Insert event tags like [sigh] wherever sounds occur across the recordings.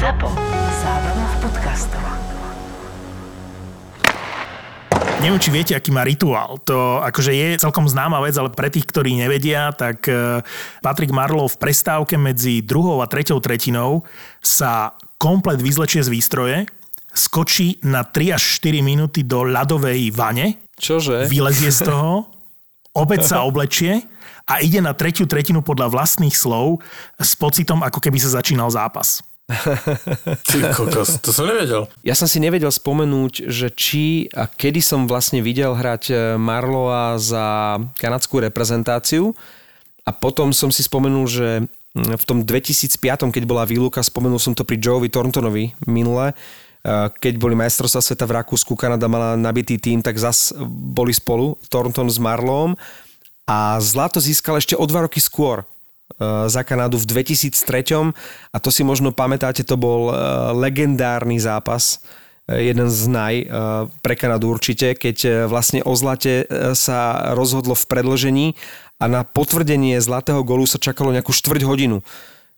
ZAPO. Zábrná v podcastov. Neviem, či viete, aký má rituál. To akože je celkom známa vec, ale pre tých, ktorí nevedia, tak e, Patrick Marlow v prestávke medzi druhou a treťou tretinou sa komplet vyzlečie z výstroje, skočí na 3 až 4 minúty do ľadovej vane, Čože? vylezie z toho, opäť sa oblečie a ide na tretiu tretinu podľa vlastných slov s pocitom, ako keby sa začínal zápas. Ty kokos, to som nevedel. Ja som si nevedel spomenúť, že či a kedy som vlastne videl hrať e, Marloa za kanadskú reprezentáciu. A potom som si spomenul, že mm, v tom 2005, keď bola výluka, spomenul som to pri Joeovi Thorntonovi minule, e, keď boli majstrovstvá sveta v Rakúsku, Kanada mala nabitý tým, tak zas boli spolu Thornton s Marlom a zlato získal ešte o dva roky skôr za Kanadu v 2003 a to si možno pamätáte, to bol e, legendárny zápas, e, jeden z naj pre Kanadu určite, keď vlastne o zlate sa rozhodlo v predložení a na potvrdenie zlatého golu sa čakalo nejakú štvrť hodinu.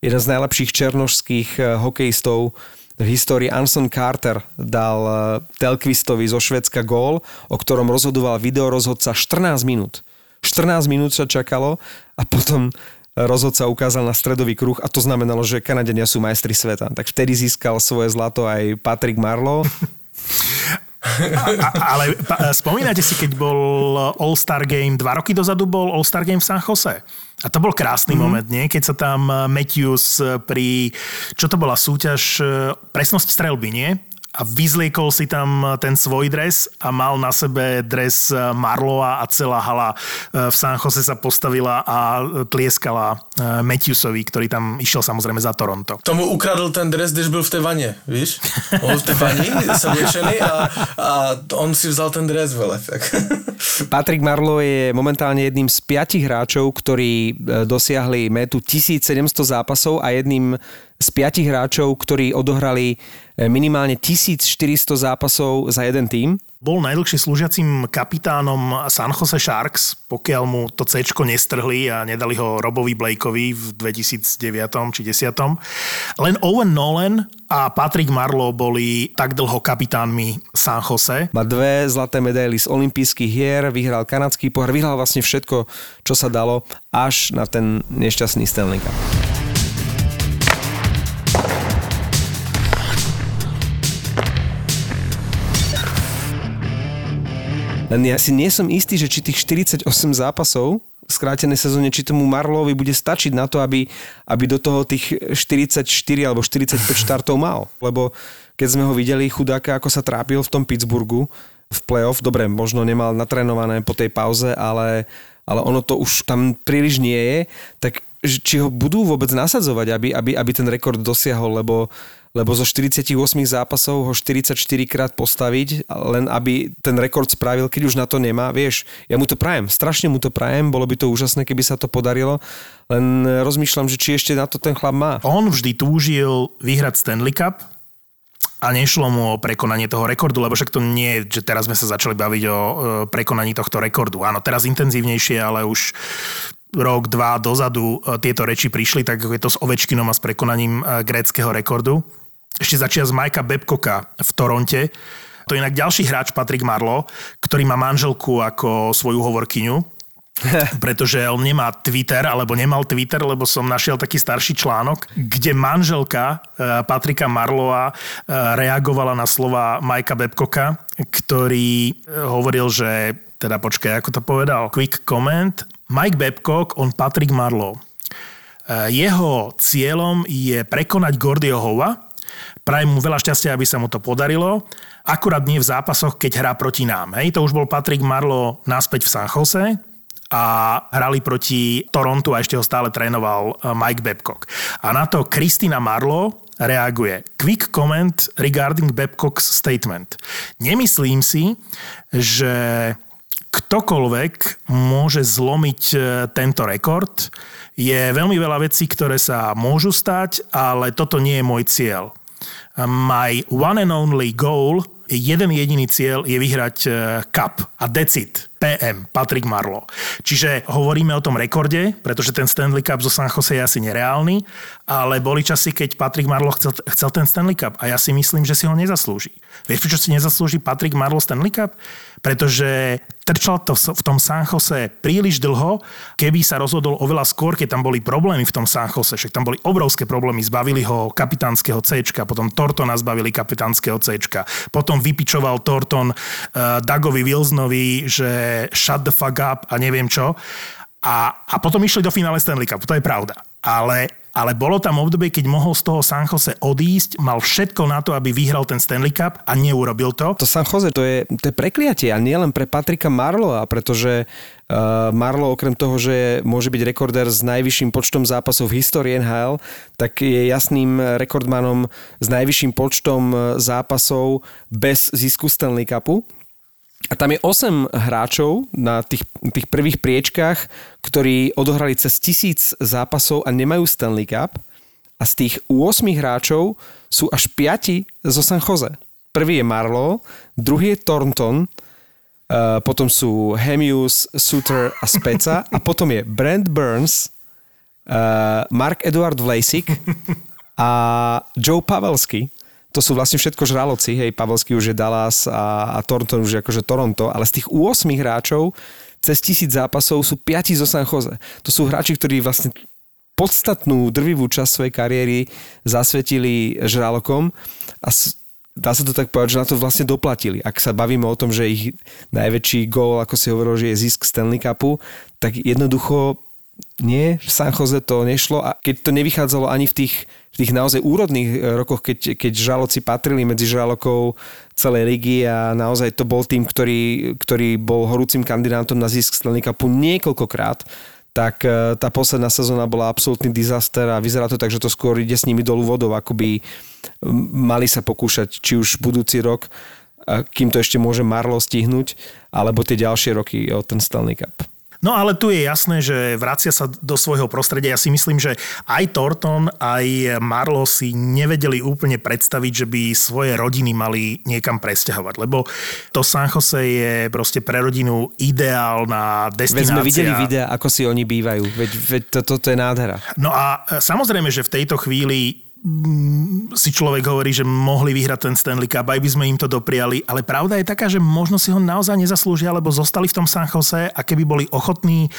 Jeden z najlepších černožských hokejistov v histórii Anson Carter dal Telkvistovi zo Švedska gól, o ktorom rozhodoval videorozhodca 14 minút. 14 minút sa čakalo a potom rozhodca ukázal na stredový kruh a to znamenalo, že Kanadenia sú majstri sveta. Tak vtedy získal svoje zlato aj Patrick Marlow. [laughs] A, ale pa, spomínate si, keď bol All-Star Game, dva roky dozadu bol All-Star Game v San Jose. A to bol krásny mm. moment, nie? Keď sa tam Matthews pri, čo to bola súťaž, presnosť strelby, nie? A vyzliekol si tam ten svoj dres a mal na sebe dres Marloa a celá hala e, v San Jose sa postavila a tlieskala e, Matthewsovi, ktorý tam išiel samozrejme za Toronto. Tomu ukradl ten dres, když byl v té vaně, víš? On v té vani sa oblečený a, a on si vzal ten dres vele. Tak. Patrick Marlow je momentálne jedným z piatich hráčov, ktorí e, dosiahli metu 1700 zápasov a jedným z piatich hráčov, ktorí odohrali minimálne 1400 zápasov za jeden tým. Bol najdlhšie slúžiacim kapitánom San Jose Sharks, pokiaľ mu to C nestrhli a nedali ho Robovi Blakeovi v 2009 či 10. Len Owen Nolan a Patrick Marlow boli tak dlho kapitánmi San Jose. Má dve zlaté medaily z olympijských hier, vyhral kanadský pohár, vyhral vlastne všetko, čo sa dalo, až na ten nešťastný Stanley Cup. Len ja si nie som istý, že či tých 48 zápasov v skrátenej sezóne, či tomu Marlovi bude stačiť na to, aby, aby do toho tých 44 alebo 45 štartov mal. Lebo keď sme ho videli chudáka, ako sa trápil v tom Pittsburghu v playoff, dobre, možno nemal natrénované po tej pauze, ale, ale ono to už tam príliš nie je, tak či ho budú vôbec nasadzovať, aby, aby, aby ten rekord dosiahol, lebo lebo zo 48 zápasov ho 44 krát postaviť, len aby ten rekord spravil, keď už na to nemá. Vieš, ja mu to prajem, strašne mu to prajem, bolo by to úžasné, keby sa to podarilo, len rozmýšľam, že či ešte na to ten chlap má. On vždy túžil vyhrať Stanley Cup, a nešlo mu o prekonanie toho rekordu, lebo však to nie je, že teraz sme sa začali baviť o prekonaní tohto rekordu. Áno, teraz intenzívnejšie, ale už rok, dva dozadu e, tieto reči prišli, tak je to s Ovečkinom a s prekonaním e, gréckého rekordu ešte začia z Majka Babcocka v Toronte. To je inak ďalší hráč Patrick Marlo, ktorý má manželku ako svoju hovorkyňu, [laughs] pretože on nemá Twitter, alebo nemal Twitter, lebo som našiel taký starší článok, kde manželka eh, Patrika Marloa reagovala na slova Majka Babcocka, ktorý hovoril, že teda počkaj, ako to povedal, quick comment, Mike Babcock on Patrick Marlow. Jeho cieľom je prekonať Gordyho Hova, Prajem mu veľa šťastia, aby sa mu to podarilo. Akurát nie v zápasoch, keď hrá proti nám. Hej, to už bol Patrick Marlo naspäť v San Jose a hrali proti Torontu a ešte ho stále trénoval eh, Mike Babcock. A na to Kristina Marlo reaguje. Quick comment regarding Babcock's statement. Nemyslím si, že ktokoľvek môže zlomiť eh, tento rekord. Je veľmi veľa vecí, ktoré sa môžu stať, ale toto nie je môj cieľ my one and only goal, jeden jediný cieľ je vyhrať uh, cup a decit. PM, Patrick Marlowe. Čiže hovoríme o tom rekorde, pretože ten Stanley Cup zo San Jose je asi nereálny, ale boli časy, keď Patrick Marlowe chcel, chcel ten Stanley Cup a ja si myslím, že si ho nezaslúži. Vieš, prečo si nezaslúži Patrick Marlowe Stanley Cup? Pretože trčal to v tom San Jose príliš dlho, keby sa rozhodol oveľa skôr, keď tam boli problémy v tom San Jose, však tam boli obrovské problémy, zbavili ho kapitánskeho C, potom Tortona zbavili kapitánskeho C, potom vypičoval Torton uh, Dagovi Wilsonovi, že shut the fuck up a neviem čo. A, a potom išli do finále Stanley Cup, to je pravda. Ale ale bolo tam obdobie, keď mohol z toho San Jose odísť, mal všetko na to, aby vyhral ten Stanley Cup a neurobil to. To San Jose, to je, to je prekliatie a nie pre Patrika Marloa, pretože uh, Marlo okrem toho, že môže byť rekordér s najvyšším počtom zápasov v histórii NHL, tak je jasným rekordmanom s najvyšším počtom eh, zápasov bez zisku Stanley Cupu. A tam je 8 hráčov na tých, tých prvých priečkách, ktorí odohrali cez tisíc zápasov a nemajú Stanley Cup. A z tých 8 hráčov sú až 5 zo San Jose. Prvý je Marlo, druhý je Thornton, uh, potom sú Hemius, Suter a Speca a potom je Brent Burns, uh, Mark Edward Vlasic a Joe Pavelski to sú vlastne všetko žraloci, hej, Pavelský už je Dallas a, a Thornton už je akože Toronto, ale z tých 8 hráčov cez tisíc zápasov sú 5 zo San Jose. To sú hráči, ktorí vlastne podstatnú drvivú časť svojej kariéry zasvetili žralokom a dá sa to tak povedať, že na to vlastne doplatili. Ak sa bavíme o tom, že ich najväčší gól, ako si hovoril, že je zisk Stanley Cupu, tak jednoducho nie, v San Jose to nešlo a keď to nevychádzalo ani v tých v tých naozaj úrodných e, rokoch, keď, keď žraloci patrili medzi žralokov celej ligy a naozaj to bol tým, ktorý, ktorý bol horúcim kandidátom na zisk Stanley Cupu niekoľkokrát, tak e, tá posledná sezóna bola absolútny disaster a vyzerá to tak, že to skôr ide s nimi dolu vodou, ako by mali sa pokúšať, či už budúci rok, kým to ešte môže Marlo stihnúť, alebo tie ďalšie roky o ten Stanley Cup. No ale tu je jasné, že vracia sa do svojho prostredia. Ja si myslím, že aj Torton, aj Marlo si nevedeli úplne predstaviť, že by svoje rodiny mali niekam presťahovať, lebo to San Jose je proste pre rodinu ideálna destinácia. Veď sme videli videa, ako si oni bývajú. Veď, veď toto to je nádhera. No a samozrejme, že v tejto chvíli si človek hovorí, že mohli vyhrať ten Stanley Cup, aj by sme im to dopriali, ale pravda je taká, že možno si ho naozaj nezaslúžia, lebo zostali v tom San Jose a keby boli ochotní e,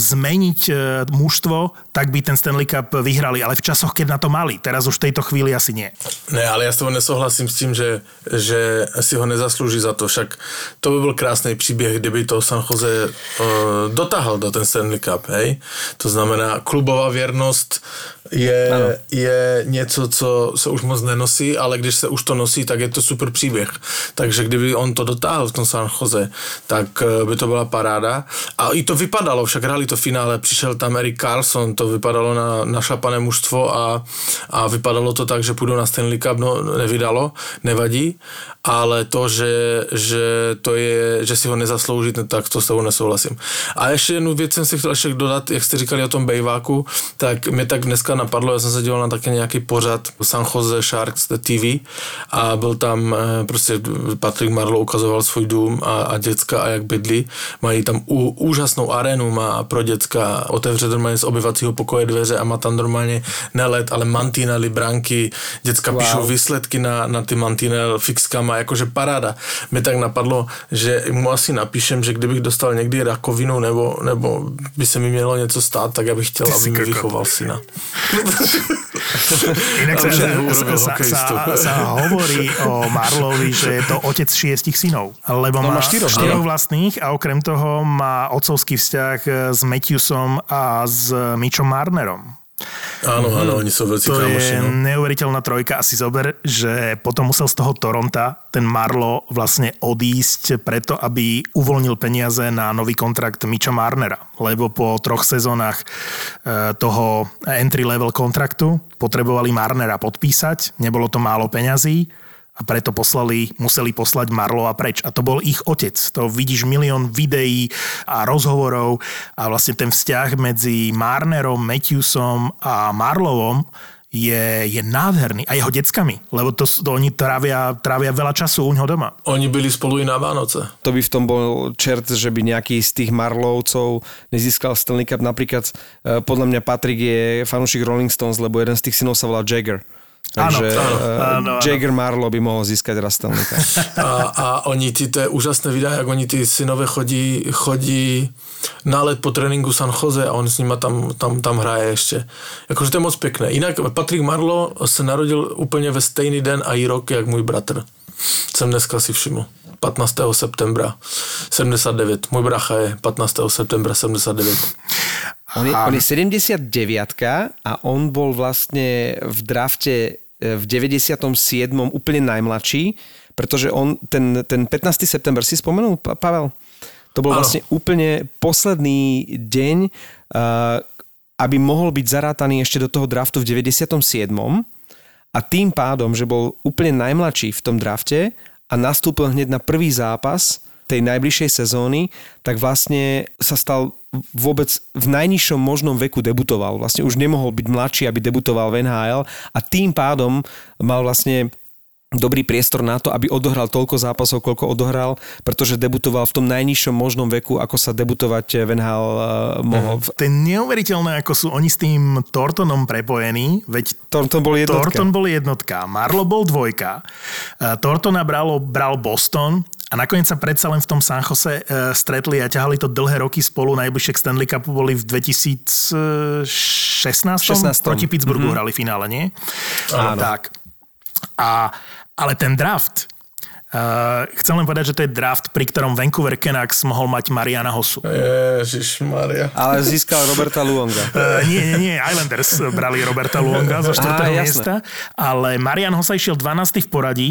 zmeniť e, mužstvo, tak by ten Stanley Cup vyhrali, ale v časoch, keď na to mali. Teraz už v tejto chvíli asi nie. Ne, ale ja s toho nesouhlasím s tím, že, že si ho nezaslúži za to. Však to by byl krásný příběh, kdyby to San Jose uh, dotáhl do ten Stanley Cup, hej? To znamená klubová věrnost je, je něco, co se už moc nenosí, ale když se už to nosí, tak je to super příběh. Takže kdyby on to dotáhl v tom San Jose, tak eh, by to byla paráda. A i to vypadalo, však hráli to finále, přišel tam Erik Carlson, to vypadalo na našlapané mužstvo a, a vypadalo to tak, že půjdu na Stanley Cup, no nevydalo, nevadí, ale to, že, že to je, že si ho nezaslouží, tak to s tebou nesouhlasím. A ještě jednu věc jsem si chtěl ještě dodat, jak jste říkali o tom Bejváku, tak mě tak dneska napadlo, já jsem se díval na také nějaký pořad San Jose Sharks TV a byl tam eh, prostě Patrick Marlowe ukazoval svůj dům a, a děcka a jak bydlí. Mají tam ú, úžasnou arénu má pro děcka, otevře normálně z obyvacího pokoje dveře a má tam normálně nelet, ale mantinely, branky, děcka wow. píšou výsledky na, na ty mantinel fixkama, jakože paráda. Mě tak napadlo, že mu asi napíšem, že kdybych dostal někdy rakovinu nebo, nebo by se mi mělo něco stát, tak já bych chtěl, aby mi vychoval syna. [laughs] Inak sa, sa, sa, sa hovorí o Marlovi, že je to otec šiestich synov, lebo no, má štyroch, štyroch vlastných a okrem toho má otcovský vzťah s Matthewsom a s Mitchom Marnerom. Áno, áno, oni sú veľcí To je no. neuveriteľná trojka. Asi zober, že potom musel z toho Toronta ten Marlo vlastne odísť preto, aby uvoľnil peniaze na nový kontrakt Micha Marnera. Lebo po troch sezónach e, toho entry-level kontraktu potrebovali Marnera podpísať. Nebolo to málo peňazí a preto poslali, museli poslať Marlova preč. A to bol ich otec. To vidíš milión videí a rozhovorov a vlastne ten vzťah medzi Marnerom, Matthewsom a Marlovom je, je nádherný. A jeho deckami, lebo to, to oni trávia, trávia veľa času u ňoho doma. Oni byli spolu i na Vánoce. To by v tom bol čert, že by nejaký z tých Marlovcov nezískal Stanley Cup. Napríklad eh, podľa mňa Patrik je fanúšik Rolling Stones, lebo jeden z tých synov sa volá Jagger. Takže Áno, áno, eh, áno, áno. Jagger Marlow by mohol získať raz Stanley Cup. A, a oni ty, to je úžasné videa, jak oni ty synové chodí, chodí na let po tréninku San Jose a on s nima tam, tam, tam hraje ještě. Jakože to je moc pěkné. Jinak Patrik Marlo se narodil úplně ve stejný den a i rok, jak můj bratr. Jsem dneska si všiml. 15. septembra 79. Můj bracha je 15. septembra 79. On je, on je 79 a on bol vlastne v drafte v 97. úplne najmladší, pretože on ten, ten 15. september si spomenul, Pa- Pavel? To bol Áno. vlastne úplne posledný deň, uh, aby mohol byť zarátaný ešte do toho draftu v 97. A tým pádom, že bol úplne najmladší v tom drafte a nastúpil hneď na prvý zápas tej najbližšej sezóny, tak vlastne sa stal vôbec v najnižšom možnom veku debutoval. Vlastne už nemohol byť mladší, aby debutoval v NHL a tým pádom mal vlastne dobrý priestor na to, aby odohral toľko zápasov, koľko odohral, pretože debutoval v tom najnižšom možnom veku, ako sa debutovať v NHL uh, mohol. To je neuveriteľné, ako sú oni s tým Tortonom prepojení, veď Thornton bol jednotka. Thornton bol jednotka, Marlo bol dvojka, uh, Tortona bralo, bral Boston a nakoniec sa predsa len v tom San Jose uh, stretli a ťahali to dlhé roky spolu. Najbližšie k Stanley Cupu boli v 2016 16. proti Pittsburghu mm-hmm. hrali finále, nie? Áno. Tak. A, ale ten draft, Uh, chcem len povedať, že to je draft, pri ktorom Vancouver Canucks mohol mať Mariana Hosu. Ježišmaria. Ale získal Roberta Luonga. Uh, nie, nie, nie, Islanders brali Roberta Luonga zo 4. Á, miesta, ale Marian Hosa išiel 12. v poradí,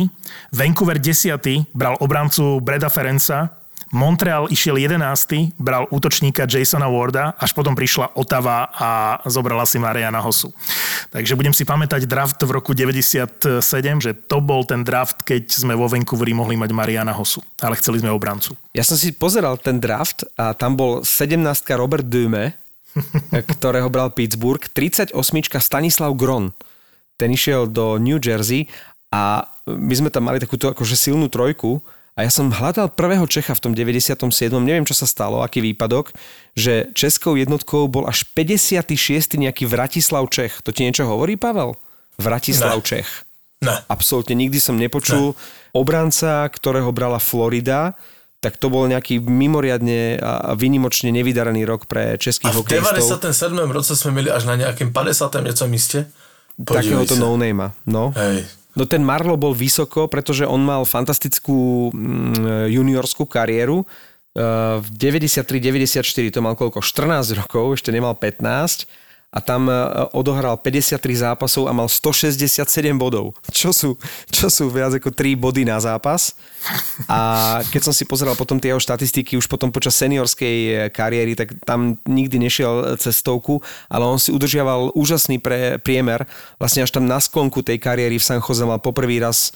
Vancouver 10. bral obrancu Breda Ferenca, Montreal išiel 11. bral útočníka Jasona Warda, až potom prišla Otava a zobrala si Mariana Hosu. Takže budem si pamätať draft v roku 97, že to bol ten draft, keď sme vo Vancouveri mohli mať Mariana Hosu, ale chceli sme obrancu. Ja som si pozeral ten draft a tam bol 17 Robert Dume, [laughs] ktorého bral Pittsburgh, 38 Stanislav Gron. Ten išiel do New Jersey a my sme tam mali takúto akože silnú trojku a ja som hľadal prvého Čecha v tom 97. Neviem, čo sa stalo, aký výpadok, že českou jednotkou bol až 56. nejaký Vratislav Čech. To ti niečo hovorí, Pavel? Vratislav Ne. Čech. Ne. Absolútne nikdy som nepočul. Obranca, ktorého brala Florida, tak to bol nejaký mimoriadne a vynimočne nevydarený rok pre A českých v hokejistov. 97. roce jsme měli až na nějakém 50. něco místě? Podívej Takéhoto se. no-name. No. Hej. No ten Marlo bol vysoko, pretože on mal fantastickú mm, juniorskú kariéru. Uh, V 93-94 to mal koľko? 14 rokov, ešte nemal 15 a tam uh, odohral 53 zápasov a mal 167 bodov, čo sú, čo sú viac ako 3 body na zápas. A keď som si pozeral potom tie jeho štatistiky už potom počas seniorskej eh, kariéry, tak tam nikdy nešiel cestovku, ale on si udržiaval úžasný pre, priemer. Vlastne až tam na sklonku tej kariéry v San Jose mal poprvý raz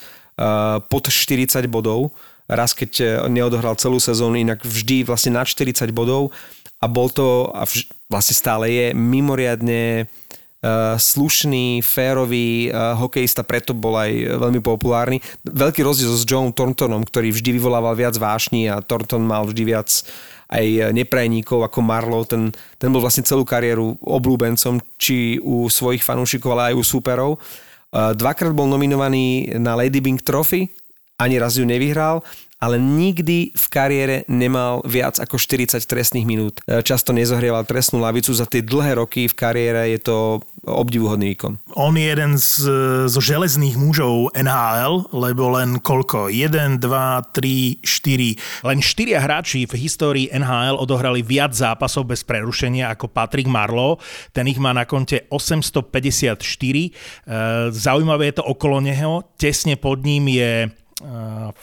pod 40 bodov. Raz, keď neodohral celú sezónu, inak vždy vlastne nad 40 bodov a bol to, a vž, vlastne stále je, mimoriadne uh, slušný, férový uh, hokejista, preto bol aj veľmi populárny. Veľký rozdiel s John Thorntonom, ktorý vždy vyvolával viac vášní a Thornton mal vždy viac aj neprajníkov ako Marlow. Ten, ten bol vlastne celú kariéru oblúbencom, či u svojich fanúšikov, ale aj u súperov. Dvakrát bol nominovaný na Lady Bing Trophy, ani raz ju nevyhral, ale nikdy v kariére nemal viac ako 40 trestných minút. E, Často nezohrieval trestnú lavicu. Za tie dlhé roky v kariére je to obdivuhodný výkon. On je jeden z, zo železných mužov NHL, lebo len koľko? 1, 2, 3, 4. Len štyria hráči v histórii NHL odohrali viac zápasov bez prerušenia ako Patrick Marlowe. Ten ich má na konte 854. E, Zaujímavé je to okolo neho. Tesne pod ním je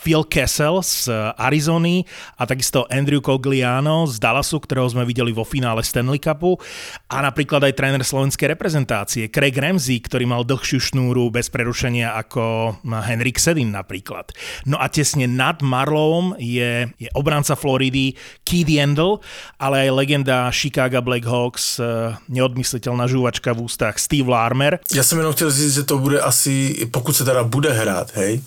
Phil Kessel z Arizony a takisto Andrew Cogliano z Dallasu, ktorého sme videli vo finále Stanley Cupu a napríklad aj tréner slovenskej reprezentácie Craig Ramsey, ktorý mal dlhšiu šnúru bez prerušenia ako Henrik Sedin napríklad. No a tesne nad Marlowom je, je obranca Floridy Keith Yandel, ale aj legenda Chicago Blackhawks, eh, neodmysliteľná žúvačka v ústach Steve Larmer. Já jsem jenom chtěl říct, že to bude asi, pokud se teda bude hrát, hej,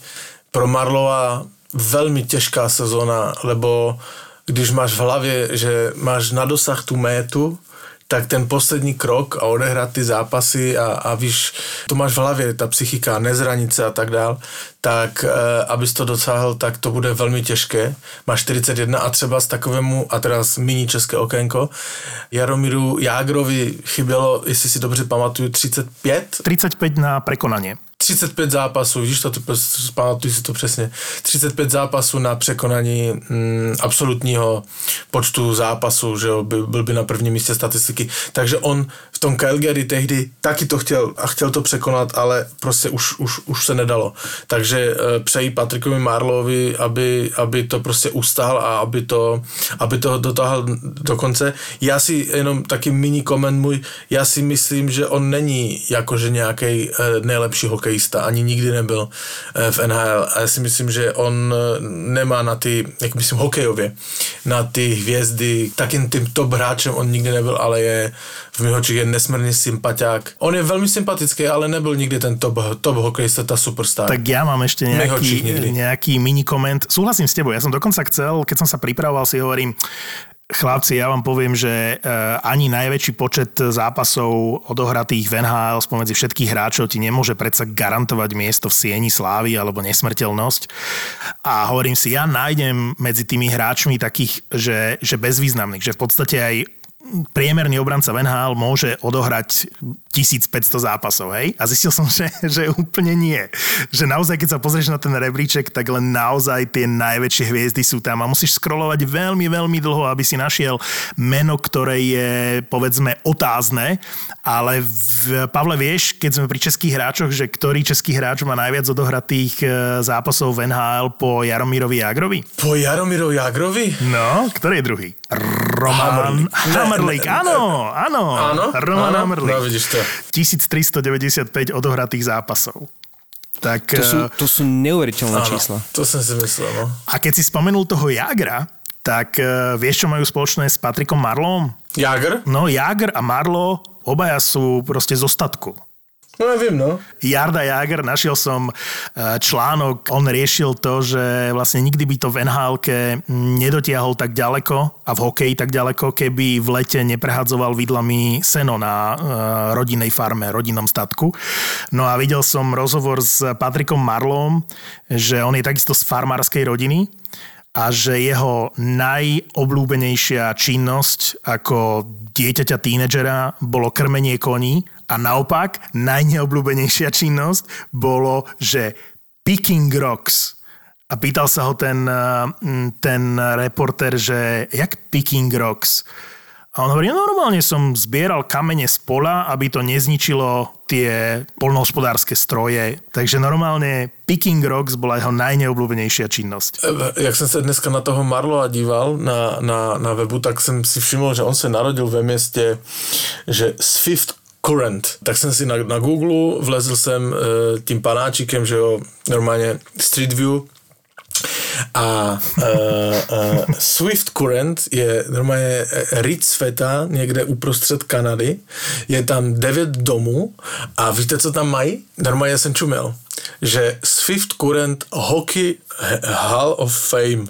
pro Marlova velmi těžká sezóna, lebo když máš v hlavě, že máš na dosah tu métu, tak ten poslední krok a odehrát ty zápasy a, a víš, to máš v hlavě, ta psychika, nezranice a tak dál, tak e, abys to dosáhl, tak to bude velmi těžké. Máš 41 a třeba s takovému, a teraz mini české okénko, Jaromíru Jágrovi chybělo, jestli si dobře pamatuju, 35? 35 na prekonanie. 35 zápasů, vidíš to, ty, si to přesně, 35 zápasů na překonání mm, absolutního počtu zápasů, že jo, by, byl by na prvním místě statistiky. Takže on v tom Calgary tehdy taky to chtěl a chtěl to překonat, ale prostě už, už, už se nedalo. Takže e, přeji Patrikovi Marlovi, aby, aby to prostě ustál a aby to, aby to dotáhl do konce. Já si jenom taky mini koment můj, já si myslím, že on není jakože nějaký e, nejlepší hokejista, ani nikdy nebyl e, v NHL. A já si myslím, že on e, nemá na ty, jak myslím hokejově, na ty hvězdy, takým tím top hráčem on nikdy nebyl, ale je v mých očích je nesmírně sympatiák. On je velmi sympatický, ale nebyl nikdy ten top, top hokejista, ta superstar. Tak ja mám ešte nejaký, nejaký mini koment. Súhlasím s tebou, ja som dokonca chcel, keď som sa pripravoval, si hovorím, Chlapci, ja vám poviem, že ani najväčší počet zápasov odohratých v NHL spomedzi všetkých hráčov ti nemôže predsa garantovať miesto v sieni slávy alebo nesmrteľnosť. A hovorím si, ja nájdem medzi tými hráčmi takých, že, že bezvýznamných, že v podstate aj priemerný obranca Van Hal môže odohrať 1500 zápasov, hej? A zistil som, [laughs] že, že úplne nie. Že naozaj, keď sa pozrieš na ten rebríček, tak len naozaj tie najväčšie hviezdy sú tam a musíš scrollovať veľmi, veľmi dlho, aby si našiel meno, ktoré je, povedzme, otázne. Ale v, Pavle, vieš, keď sme pri českých hráčoch, že ktorý český hráč má najviac odohratých e, zápasov v NHL po Jaromírovi Jagrovi? Po Jaromírovi Jagrovi? No, ktorý je druhý? Roman Hammerlik. Áno, áno. Áno? Roman áno? Hammerlik. No, vidíš to. 1395 odohratých zápasov. Tak, To sú, eh, to sú neuveriteľné Áno, čísla. to som si myslel, no. a keď si spomenul toho Jagra, tak eh, vieš, čo majú spoločné s Patrikom Marlom? Jager? No, Jagr a Marlo obaja sú proste zo statku. No ja no. Jarda Jager, našiel som eh, článok, on riešil to, že vlastne nikdy by to v nhl nedotiahol tak ďaleko a v hokeji tak ďaleko, keby v lete neprehadzoval vidlami seno na eh, rodinnej farme, rodinnom statku. No a videl som rozhovor s Patrikom Marlom, že on je takisto z farmárskej rodiny a že jeho najobľúbenejšia činnosť ako dieťaťa tínedžera bolo krmenie koní a naopak najneobľúbenejšia činnosť bolo, že picking rocks. A pýtal sa ho ten, eh, ten reporter, že jak picking rocks? A on hovorí, no normálne som zbieral kamene z pola, aby to nezničilo tie polnohospodárske stroje. Takže normálne picking rocks bola jeho najneobľúbenejšia činnosť. E, Jak jsem se dneska na toho Marloa díval na, na, na webu, tak jsem si všiml, že on se narodil ve městě, že Swift Current. Tak jsem si na, na Google vlezl jsem e, tím panáčikem, že jo, normálně Street View a uh, uh, Swift Current je normálně ryť světa někde uprostřed Kanady. Je tam 9 domů a víte, co tam mají? Normálně jsem čumel, že Swift Current Hockey Hall of Fame.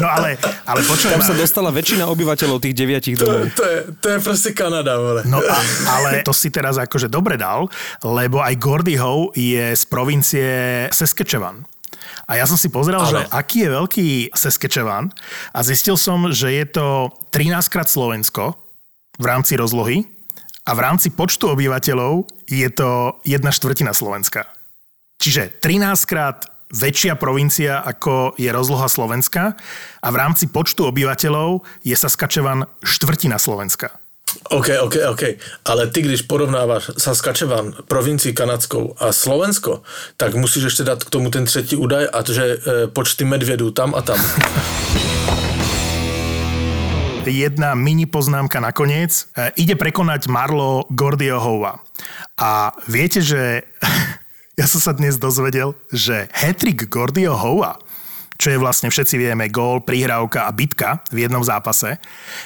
No ale, ale počujem. Tam sa dostala väčšina obyvateľov tých deviatich To, domov. je- to, je, to je prostě Kanada, vole. No a, ale to si teraz akože dobre dal, lebo aj Gordy Howe je z provincie Saskatchewan. A ja som si pozrel, Áno. že aký je veľký Saskatchewan a zistil som, že je to 13 krát Slovensko v rámci rozlohy a v rámci počtu obyvateľov je to jedna štvrtina Slovenska. Čiže 13 krát väčšia provincia, ako je rozloha Slovenska a v rámci počtu obyvateľov je Saskatchewan štvrtina Slovenska. OK, OK, OK. Ale ty, když porovnáváš Saskatchewan, provincii kanadskou a Slovensko, tak musíš ještě dát k tomu ten třetí údaj a to, že e, počty medvědů tam a tam. [laughs] Jedna mini poznámka nakoniec. E, ide prekonať Marlo Gordiohova. A viete, že [laughs] ja som sa dnes dozvedel, že hetrik Gordiohova čo je vlastne všetci vieme gól, prihrávka a bitka v jednom zápase,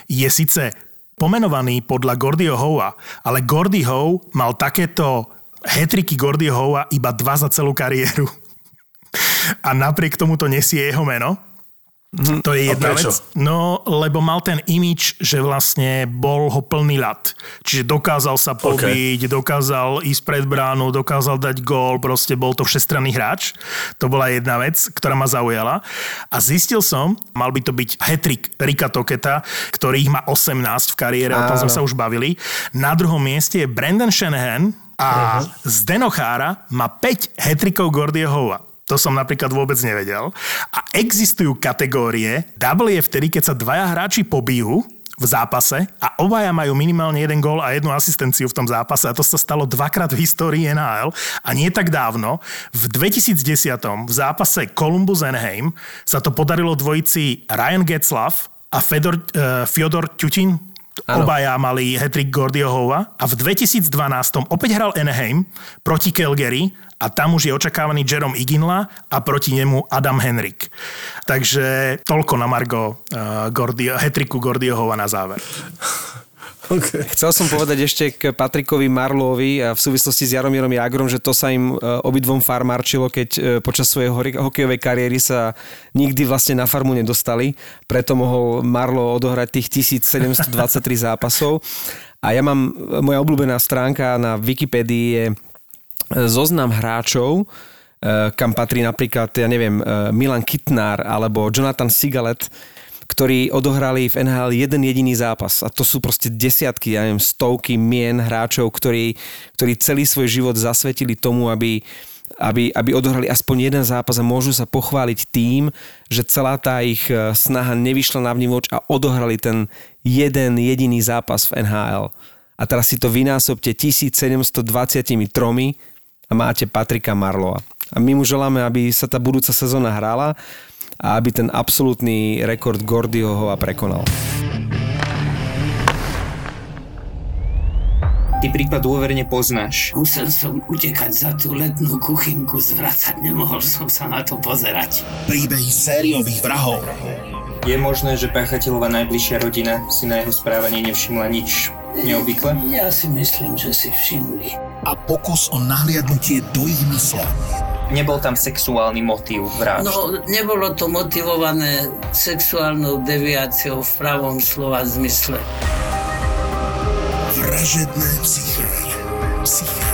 je síce pomenovaný podľa Gordyho Howa, ale Gordy Howe mal takéto hetriky Gordy Howa iba dva za celú kariéru. A napriek tomu to nesie jeho meno. Mm, to je jedna vec. No, lebo mal ten imič, že vlastne bol ho plný ľad. Čiže dokázal sa pobiť, okay. dokázal ísť pred bránu, dokázal dať gól, proste bol to všestranný hráč. To bola jedna vec, ktorá ma zaujala. A zistil som, mal by to byť hetrik Rika Toketa, ktorý ich má 18 v kariére, o tom sme sa už bavili. Na druhom mieste je Brandon Shanahan, a uh-huh. Zdeno Chára má 5 hetrikov Gordieho to som napríklad vôbec nevedel. A existujú kategórie, double je vtedy, keď sa dvaja hráči pobijú v zápase a obaja majú minimálne jeden gól a jednu asistenciu v tom zápase a to sa stalo dvakrát v histórii NHL a nie tak dávno. V 2010 v zápase Columbus Anaheim sa to podarilo dvojici Ryan Getzlaff a Fedor, uh, Fyodor Tutin, Ano. Obaja mali hetrik Gordiohova a v 2012 opäť hral Anaheim proti Calgary a tam už je očakávaný Jerome Iginla a proti nemu Adam Henrik. Takže toľko na Margo uh, Gordio, hetriku Gordiohova na záver. [laughs] Okay. Chcel som povedať ešte k Patrikovi Marlovi a v súvislosti s Jaromírom Jagrom, že to sa im e, obidvom farmárčilo, keď e, počas svojej hokejovej kariéry sa nikdy vlastne na farmu nedostali. Preto mohol Marlo odohrať tých 1723 [laughs] zápasov. A ja mám, moja obľúbená stránka na Wikipedii je zoznam hráčov, e, kam patrí napríklad, ja neviem, Milan Kitnár alebo Jonathan Sigalet, ktorí odohrali v NHL jeden jediný zápas. A to sú proste desiatky, ja neviem, stovky mien hráčov, ktorí, ktorí celý svoj život zasvetili tomu, aby, aby, aby odohrali aspoň jeden zápas a môžu sa pochváliť tým, že celá tá ich e, snaha nevyšla na vnívoč a odohrali ten jeden jediný zápas v NHL. A teraz si to vynásobte 1723 a máte Patrika Marloa. A my mu želáme, aby sa tá budúca sezóna hrala a aby ten absolútny rekord Gordioho ho prekonal. Ty prípad dôverne poznáš. Musel som utekať za tú letnú kuchynku, zvracať nemohol som sa na to pozerať. Príbehy sériových vrahov. Je možné, že páchateľová najbližšia rodina si na jeho správanie nevšimla nič neobvykle? Ja si myslím, že si všimli. A pokus o nahliadnutie do ich mysle nebol tam sexuálny motív vražd. No, nebolo to motivované sexuálnou deviáciou v pravom slova zmysle. Vražedné psyché. Psyché.